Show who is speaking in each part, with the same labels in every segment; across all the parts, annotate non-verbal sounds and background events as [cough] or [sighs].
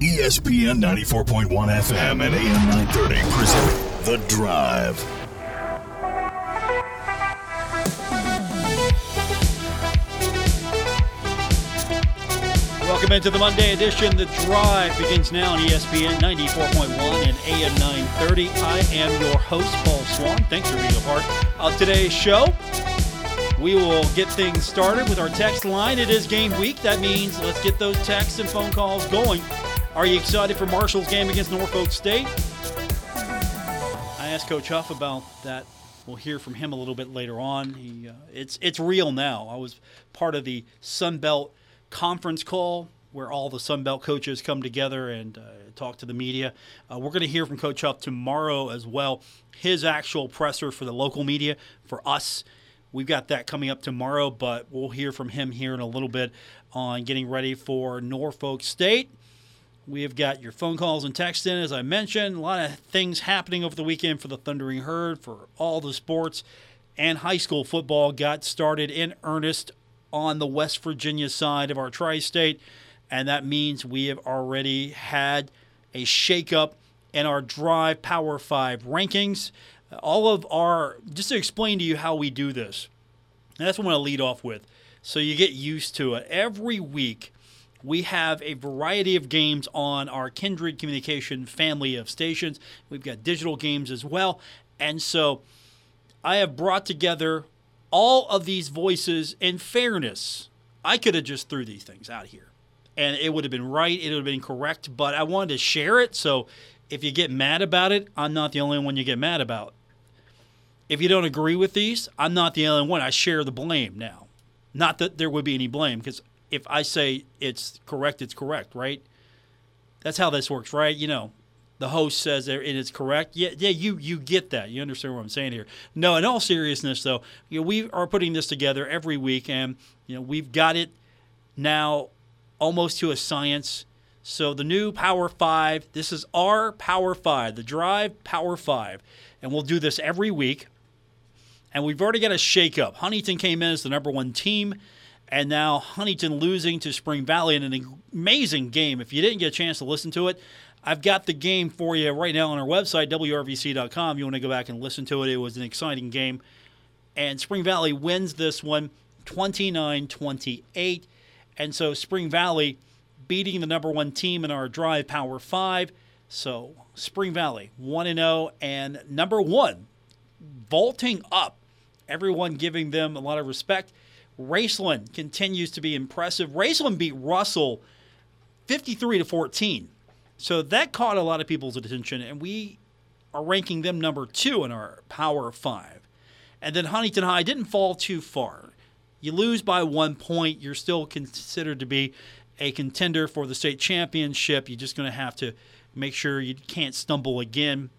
Speaker 1: ESPN 94.1 FM and AM 930 present The Drive.
Speaker 2: Welcome into the Monday edition. The Drive begins now on ESPN 94.1 and AM 930. I am your host, Paul Swann. Thanks for being a part of today's show. We will get things started with our text line. It is game week. That means let's get those texts and phone calls going. Are you excited for Marshall's game against Norfolk State? I asked Coach Huff about that. We'll hear from him a little bit later on. He, uh, it's it's real now. I was part of the Sun Belt conference call where all the Sun Belt coaches come together and uh, talk to the media. Uh, we're going to hear from Coach Huff tomorrow as well. His actual presser for the local media for us. We've got that coming up tomorrow, but we'll hear from him here in a little bit on getting ready for Norfolk State. We have got your phone calls and text in, as I mentioned. A lot of things happening over the weekend for the Thundering Herd, for all the sports, and high school football got started in earnest on the West Virginia side of our tri state. And that means we have already had a shakeup in our Drive Power 5 rankings. All of our, just to explain to you how we do this, that's what I'm going to lead off with. So you get used to it. Every week, we have a variety of games on our Kindred Communication family of stations. We've got digital games as well. And so I have brought together all of these voices in fairness. I could have just threw these things out here and it would have been right, it would have been correct, but I wanted to share it. So if you get mad about it, I'm not the only one you get mad about. If you don't agree with these, I'm not the only one. I share the blame now. Not that there would be any blame, because if I say it's correct, it's correct, right? That's how this works, right? You know, the host says there and it is correct. Yeah, yeah, you you get that. You understand what I'm saying here. No, in all seriousness, though, you know, we are putting this together every week, and you know, we've got it now almost to a science. So the new Power Five. This is our Power Five, the Drive Power Five, and we'll do this every week. And we've already got a shakeup. Huntington came in as the number one team, and now Huntington losing to Spring Valley in an amazing game. If you didn't get a chance to listen to it, I've got the game for you right now on our website, WRVC.com. You want to go back and listen to it. It was an exciting game. And Spring Valley wins this one 29 28. And so Spring Valley beating the number one team in our Drive Power 5. So Spring Valley 1 0 and number one, vaulting up. Everyone giving them a lot of respect. Raceland continues to be impressive. Raceland beat Russell 53 to 14. So that caught a lot of people's attention, and we are ranking them number two in our Power Five. And then Huntington High didn't fall too far. You lose by one point, you're still considered to be a contender for the state championship. You're just going to have to make sure you can't stumble again.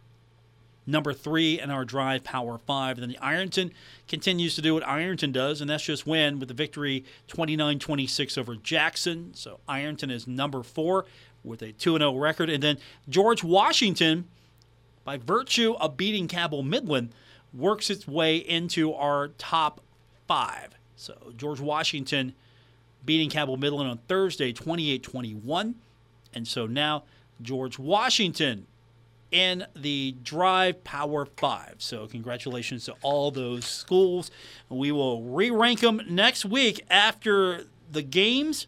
Speaker 2: Number three in our drive, Power Five. And then the Ironton continues to do what Ironton does, and that's just win with the victory 29 26 over Jackson. So Ironton is number four with a 2 0 record. And then George Washington, by virtue of beating Cabell Midland, works its way into our top five. So George Washington beating Cabell Midland on Thursday 28 21. And so now George Washington in the Drive Power 5. So, congratulations to all those schools. We will re rank them next week after the games,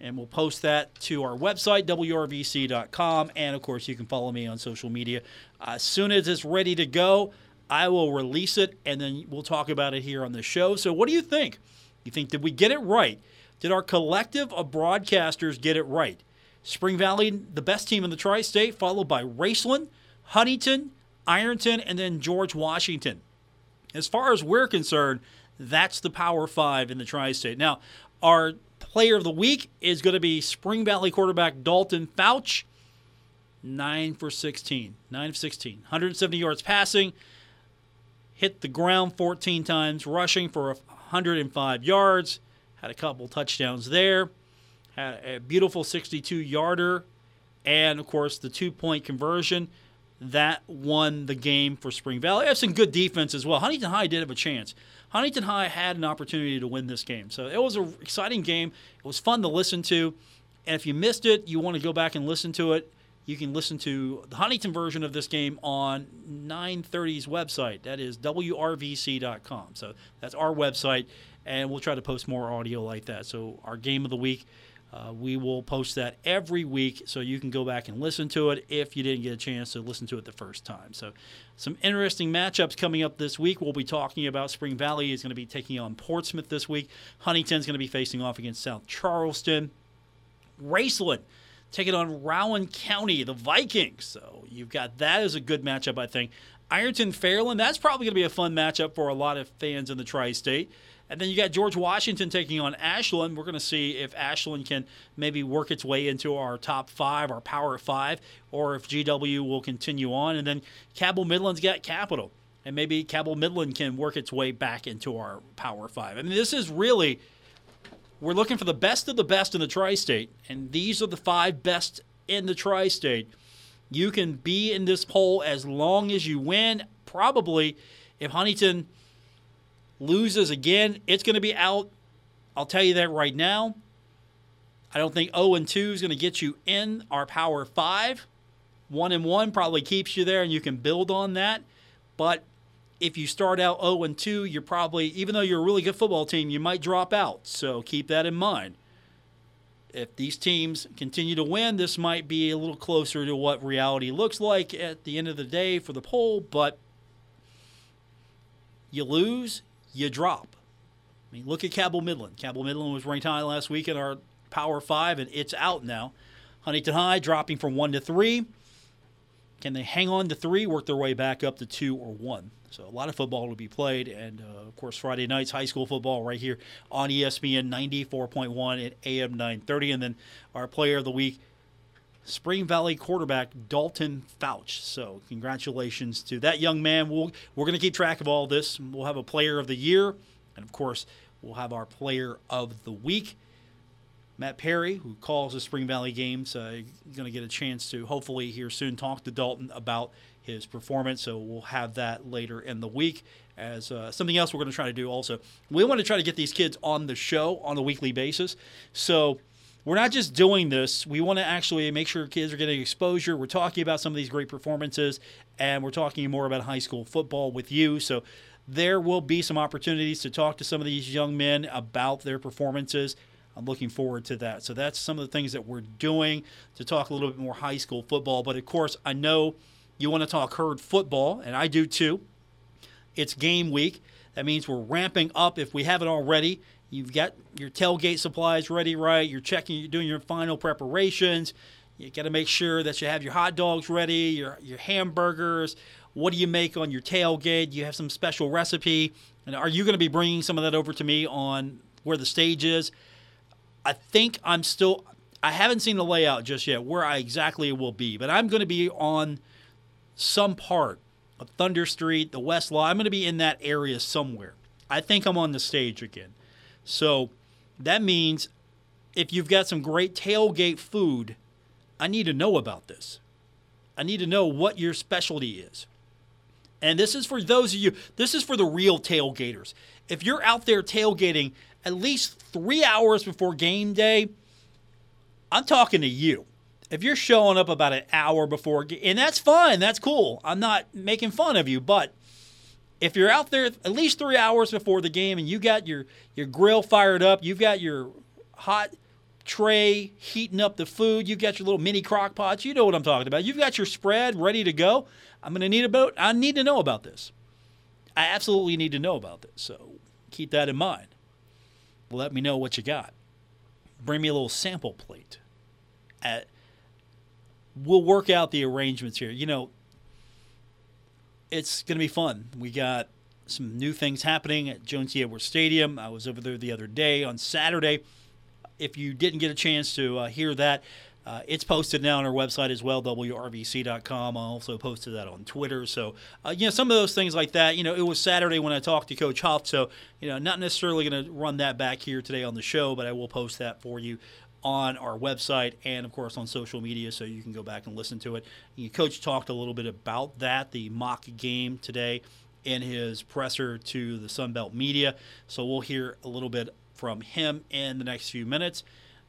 Speaker 2: and we'll post that to our website, WRVC.com. And of course, you can follow me on social media. As soon as it's ready to go, I will release it, and then we'll talk about it here on the show. So, what do you think? You think, did we get it right? Did our collective of broadcasters get it right? Spring Valley, the best team in the tri state, followed by Raceland, Huntington, Ironton, and then George Washington. As far as we're concerned, that's the Power Five in the tri state. Now, our player of the week is going to be Spring Valley quarterback Dalton Fouch. 9 for 16. 9 of 16. 170 yards passing. Hit the ground 14 times, rushing for 105 yards. Had a couple touchdowns there a beautiful 62 yarder, and of course the two point conversion that won the game for Spring Valley. They have some good defense as well. Huntington High did have a chance. Huntington High had an opportunity to win this game, so it was an exciting game. It was fun to listen to, And if you missed it, you want to go back and listen to it. You can listen to the Huntington version of this game on 930's website. That is WRVC.com. So that's our website, and we'll try to post more audio like that. So our game of the week, uh, we will post that every week so you can go back and listen to it if you didn't get a chance to listen to it the first time. So, some interesting matchups coming up this week. We'll be talking about Spring Valley is going to be taking on Portsmouth this week. Huntington's going to be facing off against South Charleston. Raceland taking on Rowan County, the Vikings. So, you've got that as a good matchup, I think. Ironton Fairland, that's probably going to be a fun matchup for a lot of fans in the tri state. And then you got George Washington taking on Ashland. We're going to see if Ashland can maybe work its way into our top five, our power five, or if GW will continue on. And then Cabell Midland's got Capital. And maybe Cabell Midland can work its way back into our power five. I mean, this is really, we're looking for the best of the best in the tri state. And these are the five best in the tri state. You can be in this poll as long as you win. Probably if Huntington loses again, it's going to be out. I'll tell you that right now. I don't think 0 and 2 is going to get you in our Power 5. 1 and 1 probably keeps you there and you can build on that. But if you start out 0 and 2, you're probably even though you're a really good football team, you might drop out. So keep that in mind. If these teams continue to win, this might be a little closer to what reality looks like at the end of the day for the poll, but you lose, you drop. I mean, look at Cabell Midland. Cabell Midland was ranked high last week in our Power Five, and it's out now. Huntington High dropping from one to three. Can they hang on to three, work their way back up to two or one? So a lot of football to be played, and uh, of course Friday nights high school football right here on ESPN 94.1 at AM 930, and then our Player of the Week Spring Valley quarterback Dalton Fouch. So, congratulations to that young man. We'll, we're going to keep track of all this. We'll have a player of the year, and of course, we'll have our player of the week. Matt Perry, who calls the Spring Valley games, uh, going to get a chance to hopefully here soon talk to Dalton about his performance. So we'll have that later in the week. As uh, something else we're going to try to do also, we want to try to get these kids on the show on a weekly basis. So we're not just doing this. We want to actually make sure kids are getting exposure. We're talking about some of these great performances, and we're talking more about high school football with you. So there will be some opportunities to talk to some of these young men about their performances. I'm looking forward to that. So that's some of the things that we're doing to talk a little bit more high school football. But of course, I know you want to talk herd football, and I do too. It's game week. That means we're ramping up if we haven't already You've got your tailgate supplies ready, right? You're checking, you're doing your final preparations. You got to make sure that you have your hot dogs ready, your your hamburgers. What do you make on your tailgate? You have some special recipe, and are you going to be bringing some of that over to me on where the stage is? I think I'm still. I haven't seen the layout just yet where I exactly will be, but I'm going to be on some part of Thunder Street, the West Lot. I'm going to be in that area somewhere. I think I'm on the stage again. So that means if you've got some great tailgate food, I need to know about this. I need to know what your specialty is. And this is for those of you, this is for the real tailgaters. If you're out there tailgating at least three hours before game day, I'm talking to you. If you're showing up about an hour before, and that's fine, that's cool. I'm not making fun of you, but if you're out there at least three hours before the game and you got your, your grill fired up, you've got your hot tray heating up the food, you've got your little mini crock pots, you know what I'm talking about. You've got your spread ready to go. I'm going to need about I need to know about this. I absolutely need to know about this. So keep that in mind. Let me know what you got. Bring me a little sample plate. At, we'll work out the arrangements here. You know, it's going to be fun. We got some new things happening at Joan C. Edwards Stadium. I was over there the other day on Saturday. If you didn't get a chance to uh, hear that, uh, it's posted now on our website as well, wrvc.com. I also posted that on Twitter. So, uh, you know, some of those things like that. You know, it was Saturday when I talked to Coach Huff. So, you know, not necessarily going to run that back here today on the show, but I will post that for you on our website and, of course, on social media, so you can go back and listen to it. Coach talked a little bit about that, the mock game today, in his presser to the Sunbelt media. So we'll hear a little bit from him in the next few minutes.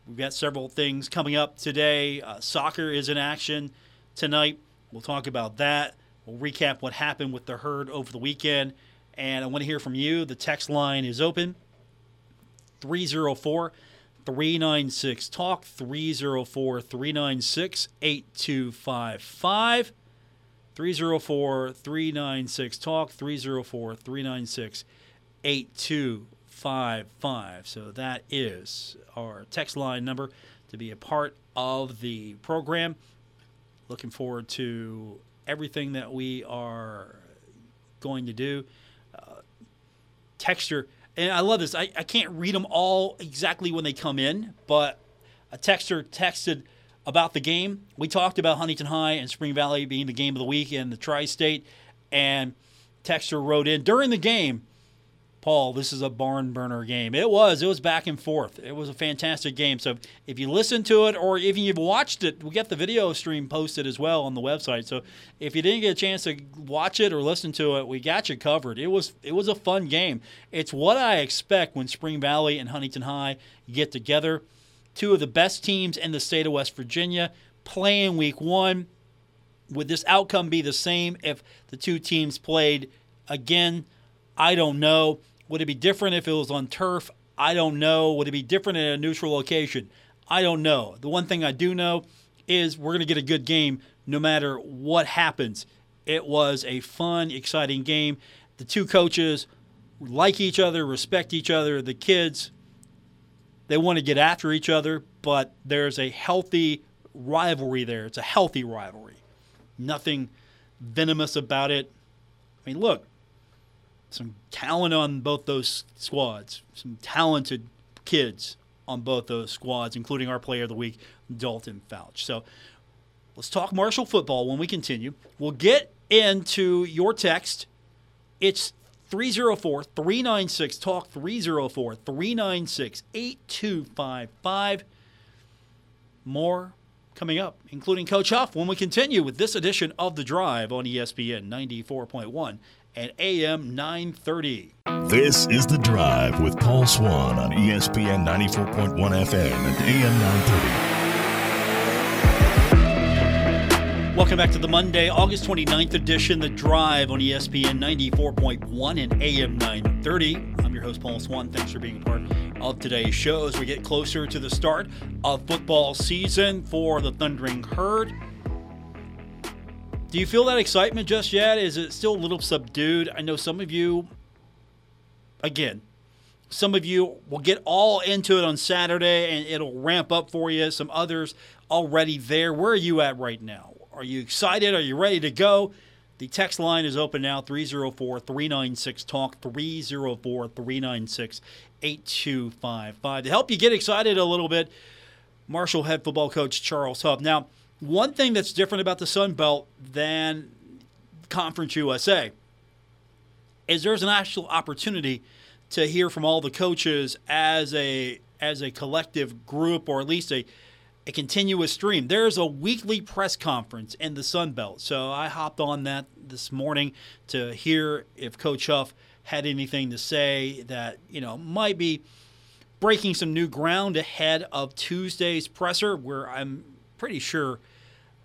Speaker 2: We've got several things coming up today. Uh, soccer is in action tonight. We'll talk about that. We'll recap what happened with the herd over the weekend. And I want to hear from you. The text line is open 304 396 Talk, 304 396 8255. 304 396 Talk, 304 396 8255. So that is our text line number to be a part of the program. Looking forward to everything that we are going to do. Uh, texture, and I love this. I, I can't read them all exactly when they come in, but a texter texted about the game. We talked about Huntington High and Spring Valley being the game of the week in the tri state, and texter wrote in during the game Paul, this is a barn burner game. It was. It was back and forth. It was a fantastic game. So if you listen to it or even you've watched it, we get the video stream posted as well on the website. So if you didn't get a chance to watch it or listen to it, we got you covered. It was it was a fun game. It's what I expect when Spring Valley and Huntington High get together. Two of the best teams in the state of West Virginia playing week one. Would this outcome be the same if the two teams played again? I don't know. Would it be different if it was on turf? I don't know. Would it be different in a neutral location? I don't know. The one thing I do know is we're going to get a good game no matter what happens. It was a fun, exciting game. The two coaches like each other, respect each other. The kids, they want to get after each other, but there's a healthy rivalry there. It's a healthy rivalry. Nothing venomous about it. I mean, look, some talent on both those squads, some talented kids on both those squads, including our player of the week, Dalton Fouch. So let's talk Marshall football when we continue. We'll get into your text. It's 304 396 Talk 304 396 8255. More coming up, including Coach Huff, when we continue with this edition of The Drive on ESPN 94.1 and AM 930.
Speaker 1: This is The Drive with Paul Swann on ESPN 94.1 FM and AM
Speaker 2: 930. Welcome back to the Monday, August 29th edition, The Drive on ESPN 94.1 and AM 930. I'm your host, Paul Swann. Thanks for being a part of today's show as we get closer to the start of football season for the Thundering Herd. Do you feel that excitement just yet? Is it still a little subdued? I know some of you, again, some of you will get all into it on Saturday and it'll ramp up for you. Some others already there. Where are you at right now? Are you excited? Are you ready to go? The text line is open now 304 396 Talk, 304 396 8255. To help you get excited a little bit, Marshall head football coach Charles Huff. Now, one thing that's different about the Sun Belt than Conference USA is there's an actual opportunity to hear from all the coaches as a as a collective group or at least a a continuous stream. There's a weekly press conference in the Sun Belt. So I hopped on that this morning to hear if Coach Huff had anything to say that, you know, might be breaking some new ground ahead of Tuesday's presser, where I'm pretty sure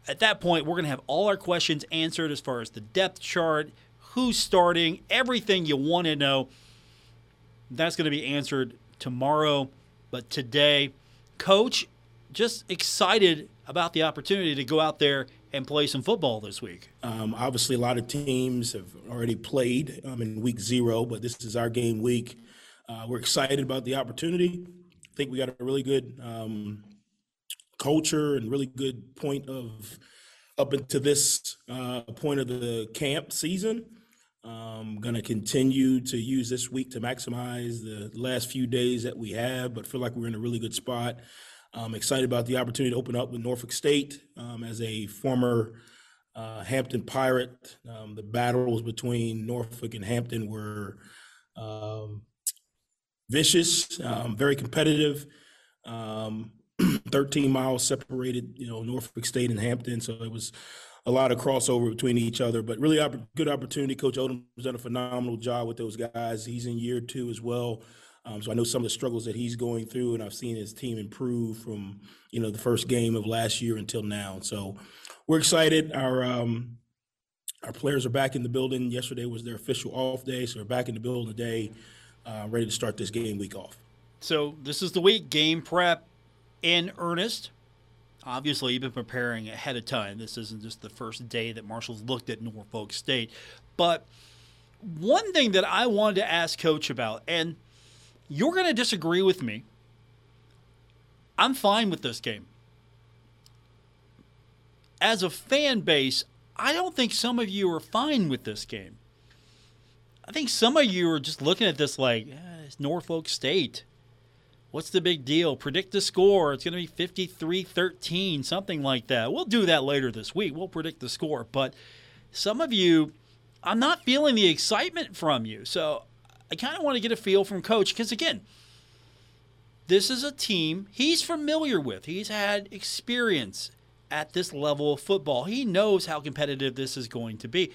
Speaker 2: at that point we're going to have all our questions answered as far as the depth chart, who's starting, everything you want to know. That's going to be answered tomorrow. But today, coach, just excited about the opportunity to go out there and play some football this week.
Speaker 3: Um, obviously, a lot of teams have already played um, in week zero, but this is our game week. Uh, we're excited about the opportunity. I think we got a really good um, culture and really good point of up into this uh, point of the camp season. I'm going to continue to use this week to maximize the last few days that we have, but feel like we're in a really good spot. I'm excited about the opportunity to open up with Norfolk State um, as a former uh, Hampton Pirate. Um, the battles between Norfolk and Hampton were um, vicious, um, very competitive. Um, 13 miles separated, you know, Norfolk State and Hampton. So it was a lot of crossover between each other, but really opp- good opportunity. Coach Odums' done a phenomenal job with those guys. He's in year two as well. Um, so I know some of the struggles that he's going through, and I've seen his team improve from you know the first game of last year until now. So we're excited. Our um, our players are back in the building. Yesterday was their official off day, so they're back in the building today, uh, ready to start this game week off.
Speaker 2: So this is the week game prep in earnest. Obviously, you've been preparing ahead of time. This isn't just the first day that Marshall's looked at Norfolk State. But one thing that I wanted to ask Coach about, and you're going to disagree with me. I'm fine with this game. As a fan base, I don't think some of you are fine with this game. I think some of you are just looking at this like, eh, it's Norfolk State. What's the big deal? Predict the score. It's going to be 53 13, something like that. We'll do that later this week. We'll predict the score. But some of you, I'm not feeling the excitement from you. So I kind of want to get a feel from Coach because, again, this is a team he's familiar with. He's had experience at this level of football. He knows how competitive this is going to be.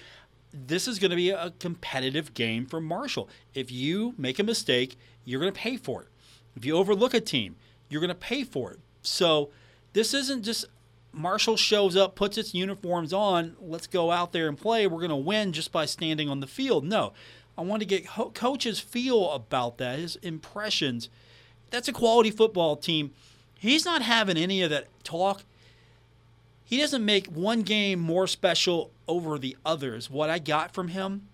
Speaker 2: This is going to be a competitive game for Marshall. If you make a mistake, you're going to pay for it. If you overlook a team, you're going to pay for it. So this isn't just Marshall shows up, puts its uniforms on, let's go out there and play. We're going to win just by standing on the field. No, I want to get ho- coaches feel about that, his impressions. That's a quality football team. He's not having any of that talk. He doesn't make one game more special over the others. What I got from him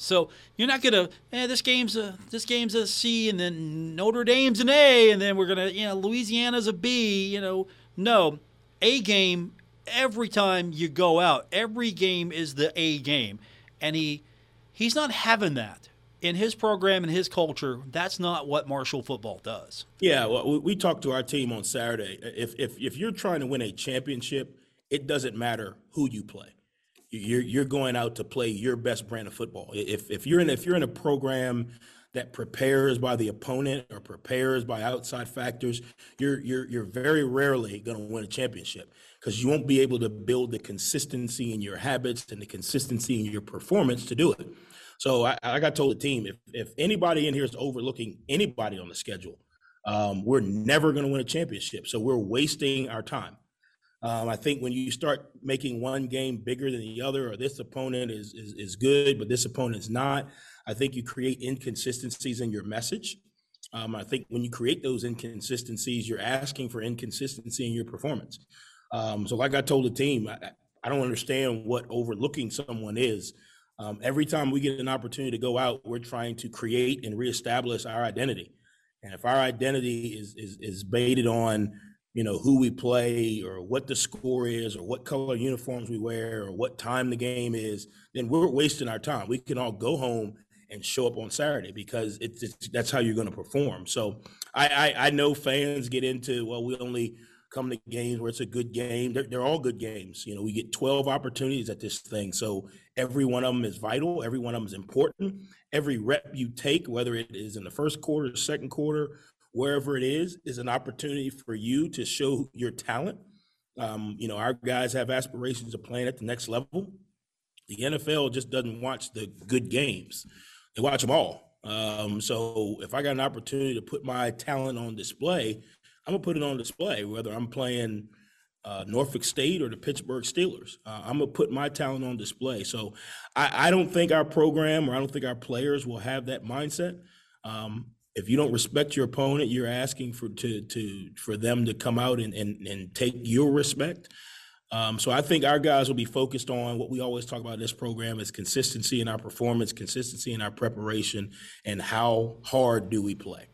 Speaker 2: so you're not gonna, eh, this game's a this game's a C, and then Notre Dame's an A, and then we're gonna, you know, Louisiana's a B. You know, no, A game every time you go out. Every game is the A game, and he he's not having that in his program and his culture. That's not what Marshall football does.
Speaker 3: Yeah, well, we talked to our team on Saturday. If if if you're trying to win a championship, it doesn't matter who you play you're you're going out to play your best brand of football. If if you're in if you're in a program that prepares by the opponent or prepares by outside factors, you're you're you're very rarely going to win a championship because you won't be able to build the consistency in your habits and the consistency in your performance to do it. So I, I got told the team if if anybody in here is overlooking anybody on the schedule, um, we're never going to win a championship. So we're wasting our time. Um, I think when you start making one game bigger than the other, or this opponent is, is, is good, but this opponent is not, I think you create inconsistencies in your message. Um, I think when you create those inconsistencies, you're asking for inconsistency in your performance. Um, so, like I told the team, I, I, don't understand what overlooking someone is. Um, every time we get an opportunity to go out, we're trying to create and reestablish our identity. And if our identity is is, is baited on you know who we play or what the score is or what color uniforms we wear or what time the game is then we're wasting our time. We can all go home and show up on saturday because it's, it's that's how you're going to perform. So I, I, I know fans get into well we only come to games where it's a good game. They're, they're all good games. You know we get 12 opportunities at this thing. So every one of them is vital. Every one of them is important. Every rep you take whether it is in the first quarter second quarter wherever it is, is an opportunity for you to show your talent. Um, you know, our guys have aspirations of playing at the next level. The NFL just doesn't watch the good games; they watch them all. Um, so if I got an opportunity to put my talent on display, I'm gonna put it on display. Whether I'm playing uh, Norfolk State or the Pittsburgh Steelers, uh, I'm gonna put my talent on display. So I, I, don't think our program or I don't think our players will have that mindset. Um, if you don't respect your opponent, you're asking for to to for them to come out and and, and take your respect. Um, so I think our guys will be focused on what we always talk about in this program is consistency in our performance, consistency in our preparation, and how hard do we play.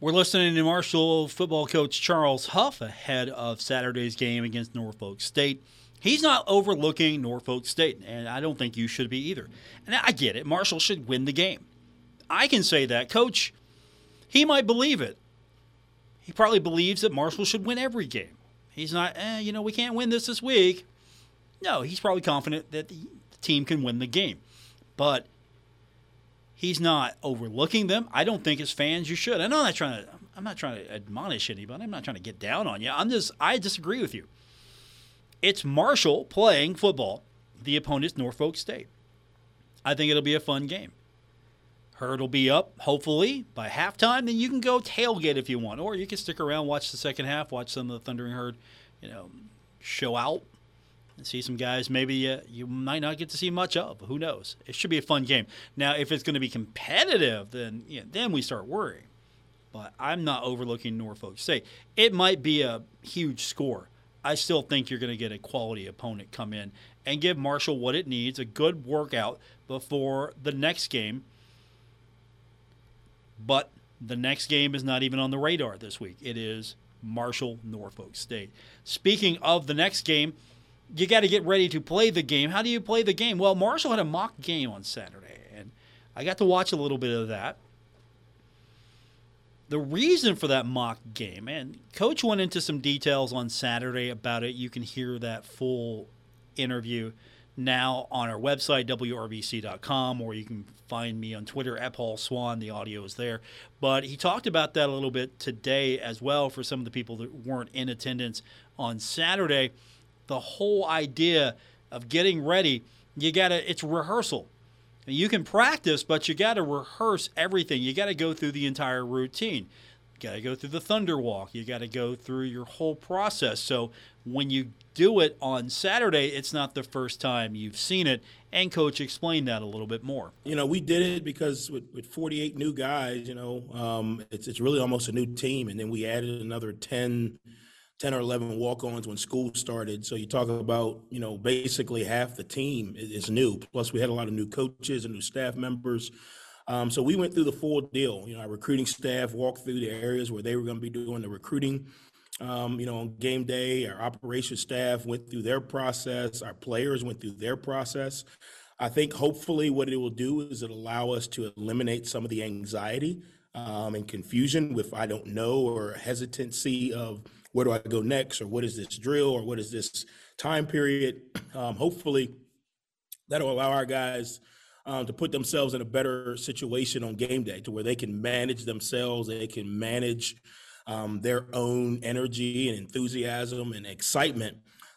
Speaker 2: We're listening to Marshall football coach Charles Huff ahead of Saturday's game against Norfolk State. He's not overlooking Norfolk State, and I don't think you should be either. And I get it. Marshall should win the game. I can say that. Coach, he might believe it. He probably believes that Marshall should win every game. He's not, eh, you know, we can't win this this week. No, he's probably confident that the team can win the game. But he's not overlooking them. I don't think as fans you should. I know I'm not trying to I'm not trying to admonish anybody. I'm not trying to get down on you. I'm just I disagree with you. It's Marshall playing football. The opponent's Norfolk State. I think it'll be a fun game. Herd will be up, hopefully, by halftime. Then you can go tailgate if you want, or you can stick around, watch the second half, watch some of the Thundering Herd, you know, show out and see some guys maybe uh, you might not get to see much of. Who knows? It should be a fun game. Now, if it's going to be competitive, then you know, then we start worrying. But I'm not overlooking Norfolk State. It might be a huge score. I still think you're going to get a quality opponent come in and give Marshall what it needs, a good workout before the next game but the next game is not even on the radar this week. It is Marshall Norfolk State. Speaking of the next game, you got to get ready to play the game. How do you play the game? Well, Marshall had a mock game on Saturday, and I got to watch a little bit of that. The reason for that mock game, and Coach went into some details on Saturday about it. You can hear that full interview now on our website, wrvc.com, or you can find me on Twitter at Paul Swann. The audio is there. But he talked about that a little bit today as well for some of the people that weren't in attendance on Saturday. The whole idea of getting ready, you got to, it's rehearsal. You can practice, but you got to rehearse everything. You got to go through the entire routine. Got to go through the thunder walk. You got to go through your whole process. So when you do it on Saturday, it's not the first time you've seen it. And coach explained that a little bit more.
Speaker 3: You know, we did it because with, with 48 new guys, you know, um, it's it's really almost a new team, and then we added another 10, 10 or 11 walk-ons when school started. So you talk about, you know, basically half the team is new. Plus, we had a lot of new coaches and new staff members. Um, so we went through the full deal. You know, our recruiting staff walked through the areas where they were going to be doing the recruiting. Um, you know, on game day, our operations staff went through their process. Our players went through their process. I think hopefully what it will do is it allow us to eliminate some of the anxiety um, and confusion with I don't know or hesitancy of where do I go next or what is this drill or what is this time period. [clears throat] Um, hopefully that'll allow our guys um, to put themselves in a better situation on game day to where they can manage themselves, they can manage um, their own energy and enthusiasm and excitement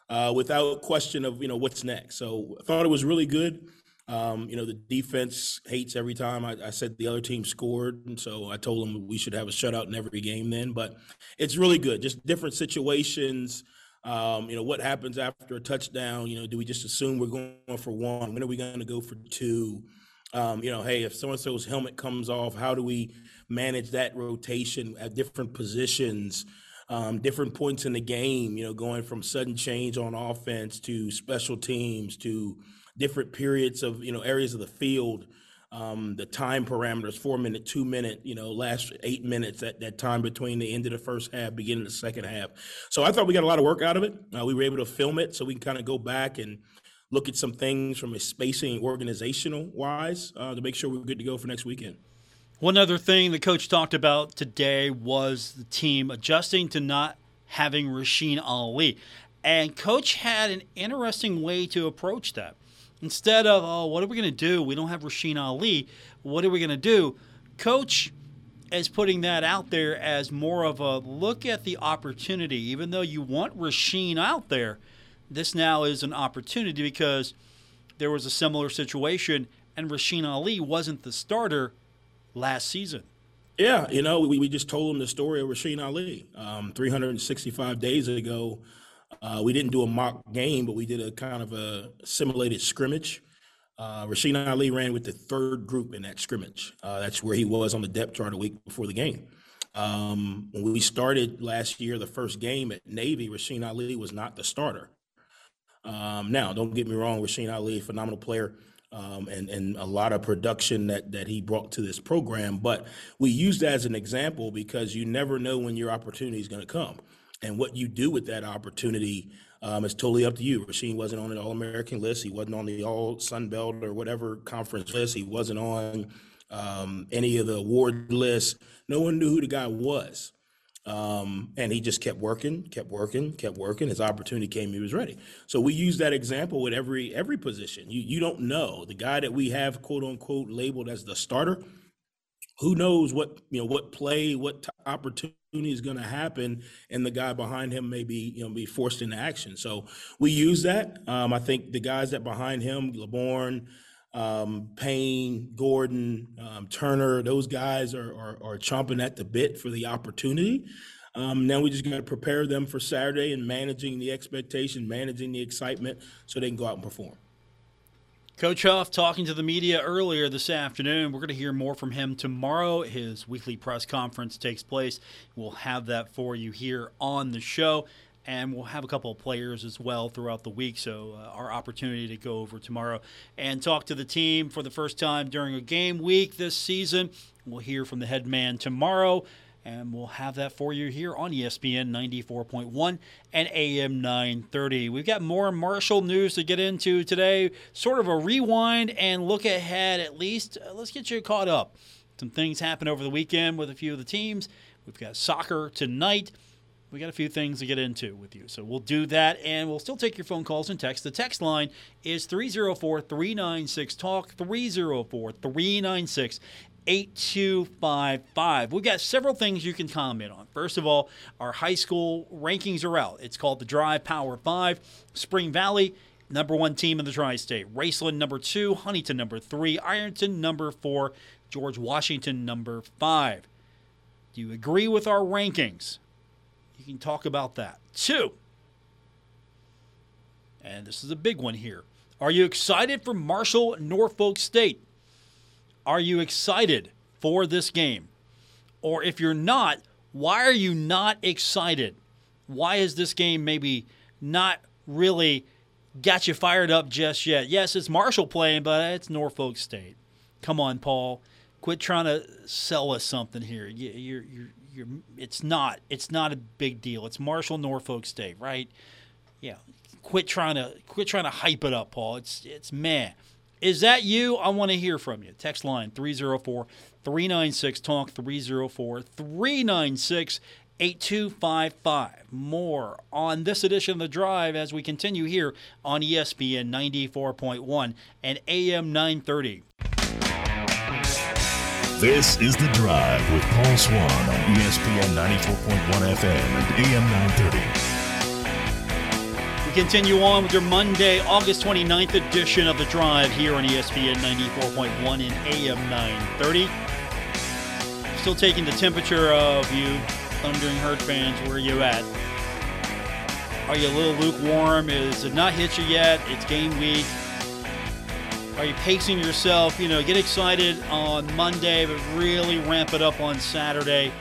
Speaker 3: uh, without question of you know what's next. So I thought it was really good. Um, you know the defense hates every time I, I, said the other team scored, and so I told them we should have a shutout in every game then. But it's really good, just different situations. Um, you know, what happens after a touchdown? You know, do we just assume we're going for one? When are we going to go for two? Um, you know, hey, if so and so's helmet comes off, how do we manage that rotation at different positions, um, different points in the game? You know, going from sudden change on offense to special teams to different periods of you know areas of the field um, the time parameters, four minute, two minute, you know, last eight minutes, that, that time between the end of the first half, beginning of the second half. So I thought we got a lot of work out of it. Uh, we were able to film it so we can kind of go back and look at some things from a spacing organizational wise uh, to make sure we're good to go for next weekend.
Speaker 2: One other thing the coach talked about today was the team adjusting to not having Rasheen Ali. And coach had an interesting way to approach that. Instead of, oh, what are we going to do? We don't have Rasheen Ali. What are we going to do? Coach is putting that out there as more of a look at the opportunity. Even though you want Rasheen out there, this now is an opportunity because there was a similar situation and Rasheen Ali wasn't the starter last season.
Speaker 3: Yeah, you know, we, we just told him the story of Rasheen Ali. Um, 365 days ago, uh, we didn't do a mock game, but we did a kind of a simulated scrimmage. Uh, Rasheen Ali ran with the third group in that scrimmage. Uh, that's where he was on the depth chart a week before the game. Um, when we started last year, the first game at Navy, Rasheen Ali was not the starter. Um, now, don't get me wrong, Rasheen Ali, phenomenal player, um, and and a lot of production that that he brought to this program. But we use that as an example because you never know when your opportunity is going to come and what you do with that opportunity um, is totally up to you. Rasheen wasn't on an All American list. He wasn't on the All Sun Belt or whatever conference list. He wasn't on um, any of the award lists. No one knew who the guy was. Um, and he just kept working, kept working, kept working. His opportunity came, he was ready. So we use that example with every every position. You you don't know the guy that we have quote unquote labeled as the starter who knows what you know what play what opportunity is going to happen and the guy behind him may be you know be forced into action so we use that um, i think the guys that behind him laborn um, Payne, Gordon, um, Turner, those guys are, are, are chomping at the bit for the opportunity. Um, now we just got to prepare them for Saturday and managing the expectation, managing the excitement, so they can go out and perform.
Speaker 2: Coach Huff talking to the media earlier this afternoon. We're going to hear more from him tomorrow. His weekly press conference takes place. We'll have that for you here on the show. And we'll have a couple of players as well throughout the week. So, uh, our opportunity to go over tomorrow and talk to the team for the first time during a game week this season. We'll hear from the head man tomorrow and we'll have that for you here on ESPN 94.1 and AM 930. We've got more Marshall news to get into today, sort of a rewind and look ahead at least. Uh, let's get you caught up. Some things happened over the weekend with a few of the teams. We've got soccer tonight. We got a few things to get into with you. So we'll do that and we'll still take your phone calls and text. The text line is 304 396 TALK, 304 396 8255. We've got several things you can comment on. First of all, our high school rankings are out. It's called the Drive Power 5. Spring Valley, number one team in the tri state. Raceland, number two. Huntington, number three. Ironton, number four. George Washington, number five. Do you agree with our rankings? You can talk about that. Two, and this is a big one here. Are you excited for Marshall Norfolk State? Are you excited for this game? Or if you're not, why are you not excited? Why is this game maybe not really got you fired up just yet? Yes, it's Marshall playing, but it's Norfolk State. Come on, Paul. Quit trying to sell us something here. You're, you're, you're, it's not. It's not a big deal. It's Marshall, Norfolk State, right? Yeah. Quit trying to quit trying to hype it up, Paul. It's it's man. Is that you? I want to hear from you. Text line 304 396 Talk 304 396 8255. More on this edition of The Drive as we continue here on ESPN 94.1 and AM 930.
Speaker 1: This is The Drive with Paul Swann on ESPN 94.1 FM and AM 930.
Speaker 2: We continue on with your Monday, August 29th edition of The Drive here on ESPN 94.1 and AM 930. Still taking the temperature of you, Thundering Herd fans. Where are you at? Are you a little lukewarm? Is it not hit you yet? It's game week. Are you pacing yourself? You know, get excited on Monday, but really ramp it up on Saturday.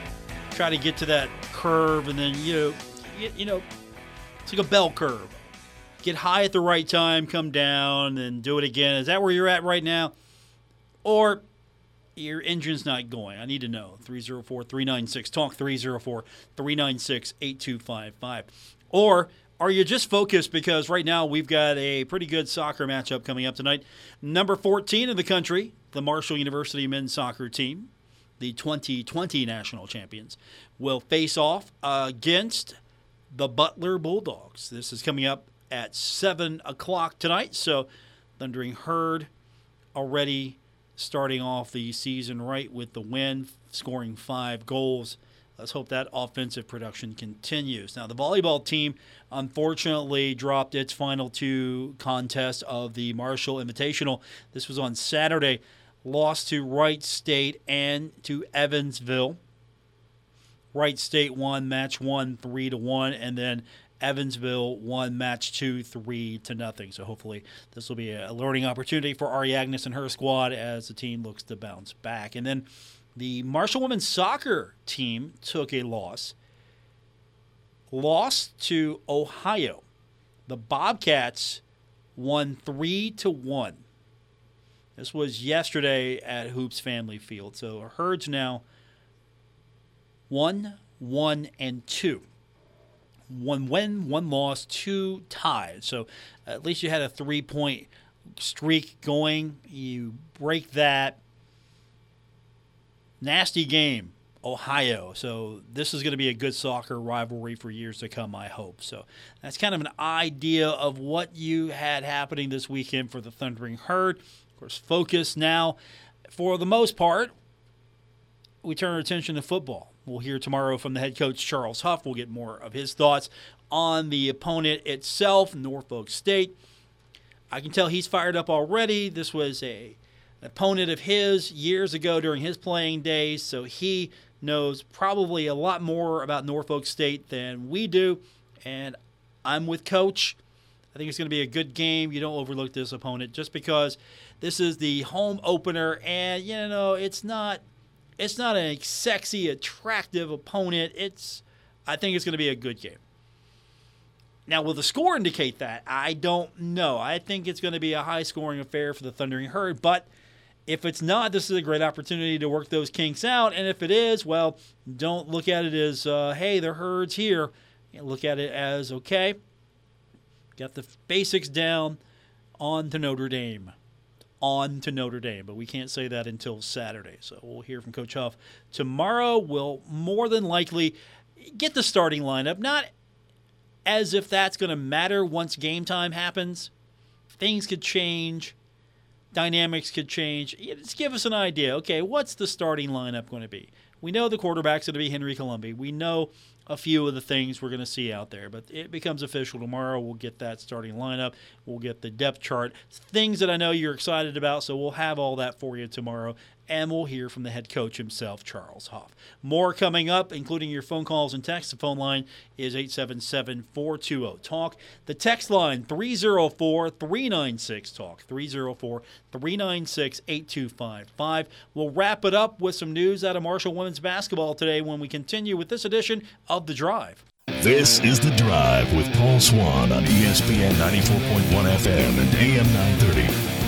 Speaker 2: Try to get to that curve, and then you know, you, you know, it's like a bell curve get high at the right time, come down, and do it again. Is that where you're at right now? Or your engine's not going. I need to know. 304 396 Talk 304 396 8255. Or are you just focused because right now we've got a pretty good soccer matchup coming up tonight? Number 14 in the country, the Marshall University men's soccer team, the 2020 national champions, will face off against the Butler Bulldogs. This is coming up at 7 o'clock tonight. So, Thundering Herd already starting off the season right with the win, scoring five goals. Let's hope that offensive production continues. Now, the volleyball team unfortunately dropped its final two contests of the Marshall Invitational. This was on Saturday. Lost to Wright State and to Evansville. Wright State won match one, three to one, and then Evansville won match two, three to nothing. So hopefully this will be a learning opportunity for Ari Aganus and her squad as the team looks to bounce back. And then the Marshall women's soccer team took a loss, lost to Ohio. The Bobcats won three to one. This was yesterday at Hoops Family Field. So Herds now one, one, and two one win, one loss, two ties. So at least you had a three point streak going. You break that. Nasty game, Ohio. So this is going to be a good soccer rivalry for years to come, I hope. So that's kind of an idea of what you had happening this weekend for the Thundering Herd. Of course, focus now, for the most part, we turn our attention to football. We'll hear tomorrow from the head coach, Charles Huff. We'll get more of his thoughts on the opponent itself, Norfolk State. I can tell he's fired up already. This was a an opponent of his years ago during his playing days, so he knows probably a lot more about Norfolk State than we do. And I'm with Coach. I think it's going to be a good game. You don't overlook this opponent just because this is the home opener, and you know it's not it's not a sexy, attractive opponent. It's I think it's going to be a good game. Now, will the score indicate that? I don't know. I think it's going to be a high scoring affair for the Thundering Herd, but if it's not, this is a great opportunity to work those kinks out. And if it is, well, don't look at it as, uh, hey, the herd's here. look at it as, okay, got the basics down on to Notre Dame. On to Notre Dame. But we can't say that until Saturday. So we'll hear from Coach Huff tomorrow. We'll more than likely get the starting lineup. Not as if that's going to matter once game time happens. Things could change dynamics could change. Just give us an idea. Okay, what's the starting lineup going to be? We know the quarterback's going to be Henry Colombi. We know a few of the things we're going to see out there, but it becomes official tomorrow. We'll get that starting lineup. We'll get the depth chart, things that I know you're excited about. So we'll have all that for you tomorrow and we'll hear from the head coach himself, Charles Huff. More coming up, including your phone calls and texts. The phone line is 877 420 TALK. The text line 304 396 TALK. 304 396 8255. We'll wrap it up with some news out of Marshall women's basketball today when we continue with this edition of The Drive.
Speaker 1: This is The Drive with Paul Swann on ESPN 94.1 FM and AM 930.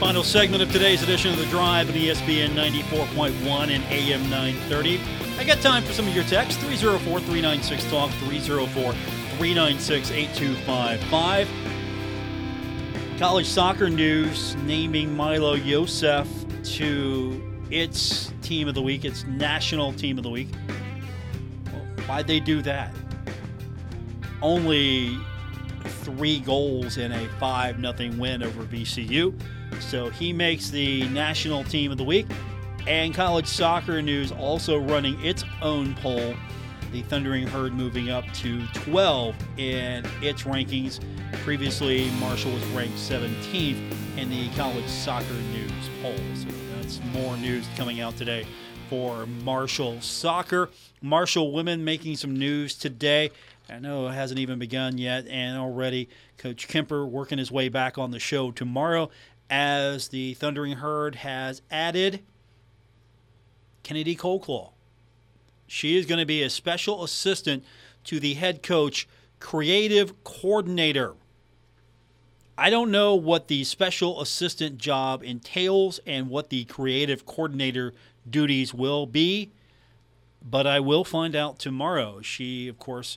Speaker 2: Final segment of today's edition of The Drive at ESPN 94.1 and AM 930. I got time for some of your texts 304 396 Talk, 304 396 8255. College soccer news naming Milo Yosef to its team of the week, its national team of the week. Well, why'd they do that? Only three goals in a 5 0 win over VCU. So he makes the national team of the week. And college soccer news also running its own poll. The Thundering Herd moving up to 12 in its rankings. Previously, Marshall was ranked 17th in the college soccer news poll. So that's more news coming out today for Marshall soccer. Marshall women making some news today. I know it hasn't even begun yet, and already Coach Kemper working his way back on the show tomorrow as the Thundering Herd has added Kennedy Colclaw. She is going to be a special assistant to the head coach, creative coordinator. I don't know what the special assistant job entails and what the creative coordinator duties will be, but I will find out tomorrow. She, of course,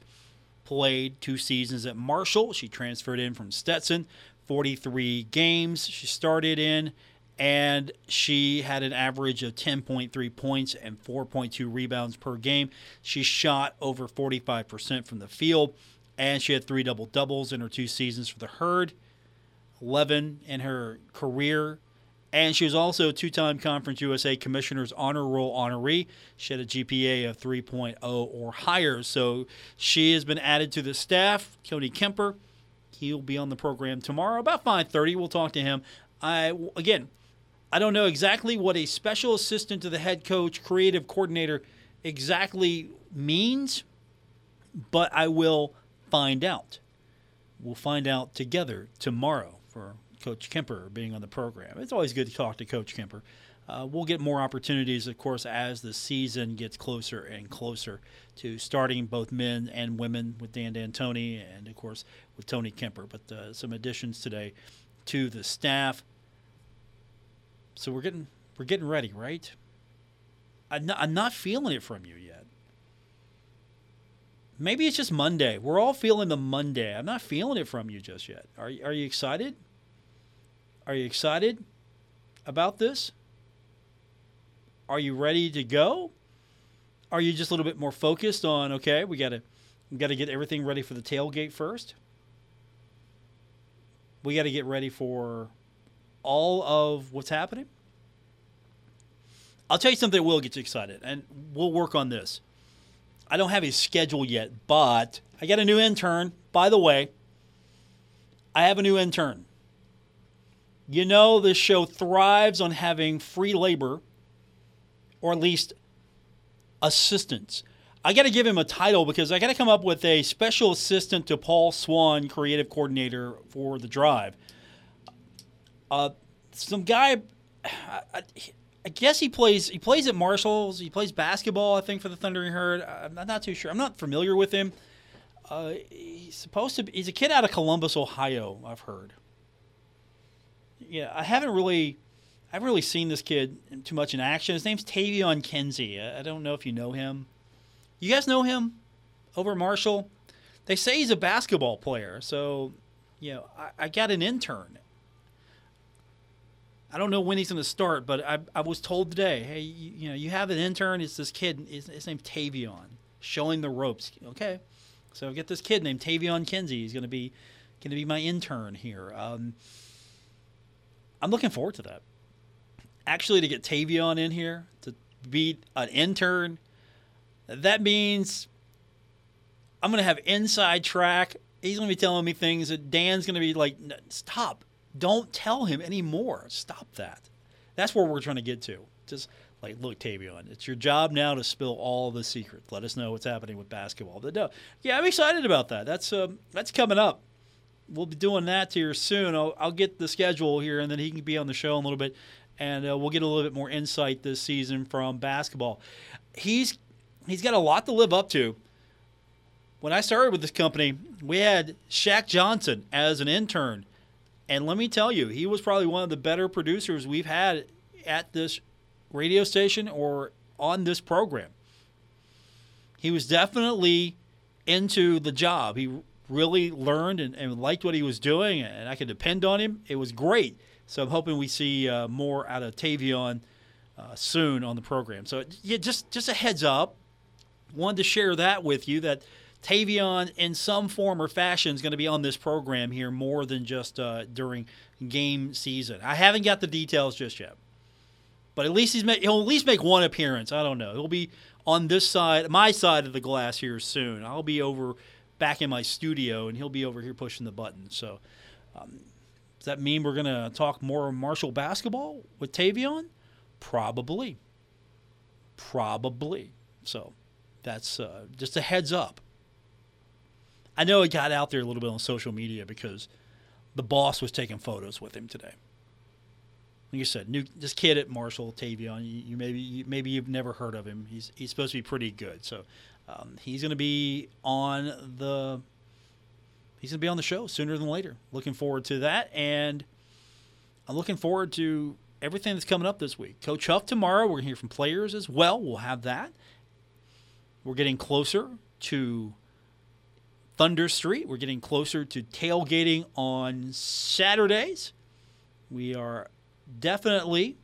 Speaker 2: played two seasons at Marshall. She transferred in from Stetson 43 games she started in, and she had an average of 10.3 points and 4.2 rebounds per game. She shot over 45% from the field, and she had three double doubles in her two seasons for the Herd, 11 in her career. And she was also a two time Conference USA Commissioner's Honor Roll honoree. She had a GPA of 3.0 or higher. So she has been added to the staff. Tony Kemper He'll be on the program tomorrow about 5:30. We'll talk to him. I again, I don't know exactly what a special assistant to the head coach, creative coordinator exactly means, but I will find out. We'll find out together tomorrow for Coach Kemper being on the program. It's always good to talk to Coach Kemper. Uh, we'll get more opportunities, of course, as the season gets closer and closer to starting both men and women with Dan D'Antoni and, of course, with Tony Kemper. But uh, some additions today to the staff. So we're getting we're getting ready, right? I'm not, I'm not feeling it from you yet. Maybe it's just Monday. We're all feeling the Monday. I'm not feeling it from you just yet. Are, are you excited? Are you excited about this? Are you ready to go? Are you just a little bit more focused on okay, we got to we got to get everything ready for the tailgate first? We got to get ready for all of what's happening. I'll tell you something that will get you excited, and we'll work on this. I don't have a schedule yet, but I got a new intern. By the way, I have a new intern. You know, this show thrives on having free labor, or at least assistance. I got to give him a title because I got to come up with a special assistant to Paul Swann, creative coordinator for the drive. Uh, some guy, [sighs] I, I, guess he plays. He plays at Marshalls. He plays basketball, I think, for the Thundering Herd. I'm not too sure. I'm not familiar with him. Uh, he's supposed to. Be, he's a kid out of Columbus, Ohio. I've heard. Yeah, I haven't really. I haven't really seen this kid too much in action. His name's Taevion Kinsey. I don't know if you know him. You guys know him over Marshall? They say he's a basketball player. So, you know, I, I got an intern. I don't know when he's going to start, but I, I was told today, hey, you, you know, you have an intern. It's this kid. His, his name's Taevion, showing the ropes. Okay, so I get this kid named Taevion Kinsey. He's going to be going to be my intern here. Um, I'm looking forward to that. Actually, to get Taevion in here to be an intern that means I'm going to have inside track. He's going to be telling me things that Dan's going to be like, stop. Don't tell him anymore. Stop that. That's where we're trying to get to. Just like, look, Taevion, it's your job now to spill all the secrets. Let us know what's happening with basketball. But no, yeah, I'm excited about that. That's um, that's coming up. We'll be doing that here soon. I'll, I'll get the schedule here, and then he can be on the show in a little bit, and uh, we'll get a little bit more insight this season from basketball. He's he's got a lot to live up to. When I started with this company, we had Shaq Johnson as an intern. And let me tell you, he was probably one of the better producers we've had at this radio station or on this program. He was definitely into the job. He really learned and, and liked what he was doing, and I could depend on him. It was great. So I'm hoping we see uh, more out of Taevion uh, soon on the program. So yeah, just just a heads up wanted to share that with you that Taevion, in some form or fashion, is going to be on this program here more than just uh, during game season. I haven't got the details just yet, but at least he's he'll at least make one appearance. I don't know. He'll be on this side, my side of the glass here soon. I'll be over back in my studio, and he'll be over here pushing the button. So, um, does that mean we're going to talk more Marshall basketball with Taevion? Probably. Probably. So that's uh, just a heads up. I know it got out there a little bit on social media because the boss was taking photos with him today. Like you said, new this kid at Marshall, Taevion. You, you maybe you, maybe you've never heard of him. He's he's supposed to be pretty good. So um, he's going to be on the he's going to be on the show sooner than later. Looking forward to that, and I'm looking forward to everything that's coming up this week. Coach Huff tomorrow. We're going to hear from players as well. We'll have that. We're getting closer to Thunder Street. We're getting closer to tailgating on Saturdays. We are definitely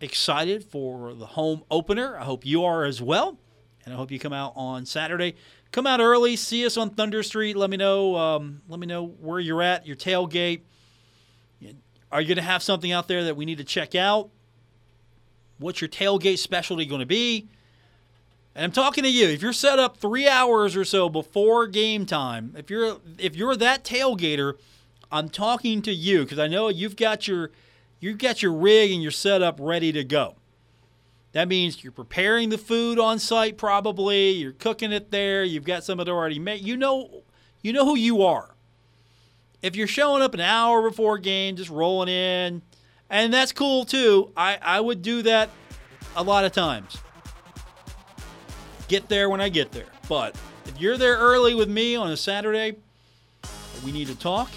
Speaker 2: excited for the home opener. I hope you are as well. And I hope you come out on Saturday. Come out early, see us on Thunder Street. Let me know. Um, let me know where you're at, your tailgate. Are you going to have something out there that we need to check out? What's your tailgate specialty going to be? And I'm talking to you. If you're set up three hours or so before game time, if you're if you're that tailgater, I'm talking to you because I know you've got your you've got your rig and your setup ready to go. That means you're preparing the food on site probably, you're cooking it there, you've got some of it already made. You know you know who you are. If you're showing up an hour before game, just rolling in, and that's cool too. I, I would do that a lot of times get there when I get there. But if you're there early with me on a Saturday, we need to talk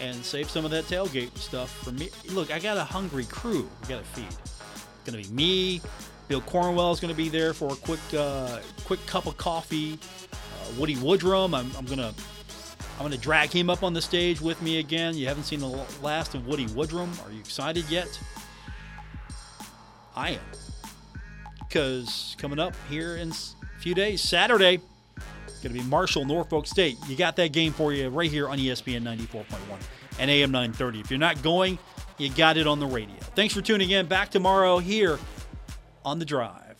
Speaker 2: and save some of that tailgate stuff for me. Look, I got a hungry crew. We got to feed. It's gonna be me. Bill Cornwell is gonna be there for a quick, uh, quick cup of coffee. Uh, Woody Woodrum. I'm, I'm gonna, I'm gonna drag him up on the stage with me again. You haven't seen the last of Woody Woodrum. Are you excited yet? I am because coming up here in a few days, Saturday, going to be Marshall, Norfolk State. You got that game for you right here on ESPN 94.1 and AM 930. If you're not going, you got it on the radio. Thanks for tuning in. Back tomorrow here on The Drive.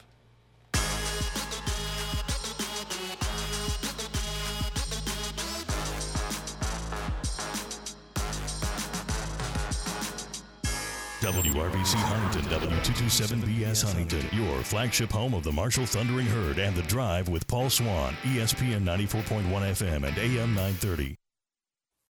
Speaker 1: WRVC Huntington, W227BS Huntington, your flagship home of the Marshall Thundering Herd and The Drive with Paul Swann, ESPN 94.1 FM and AM 930.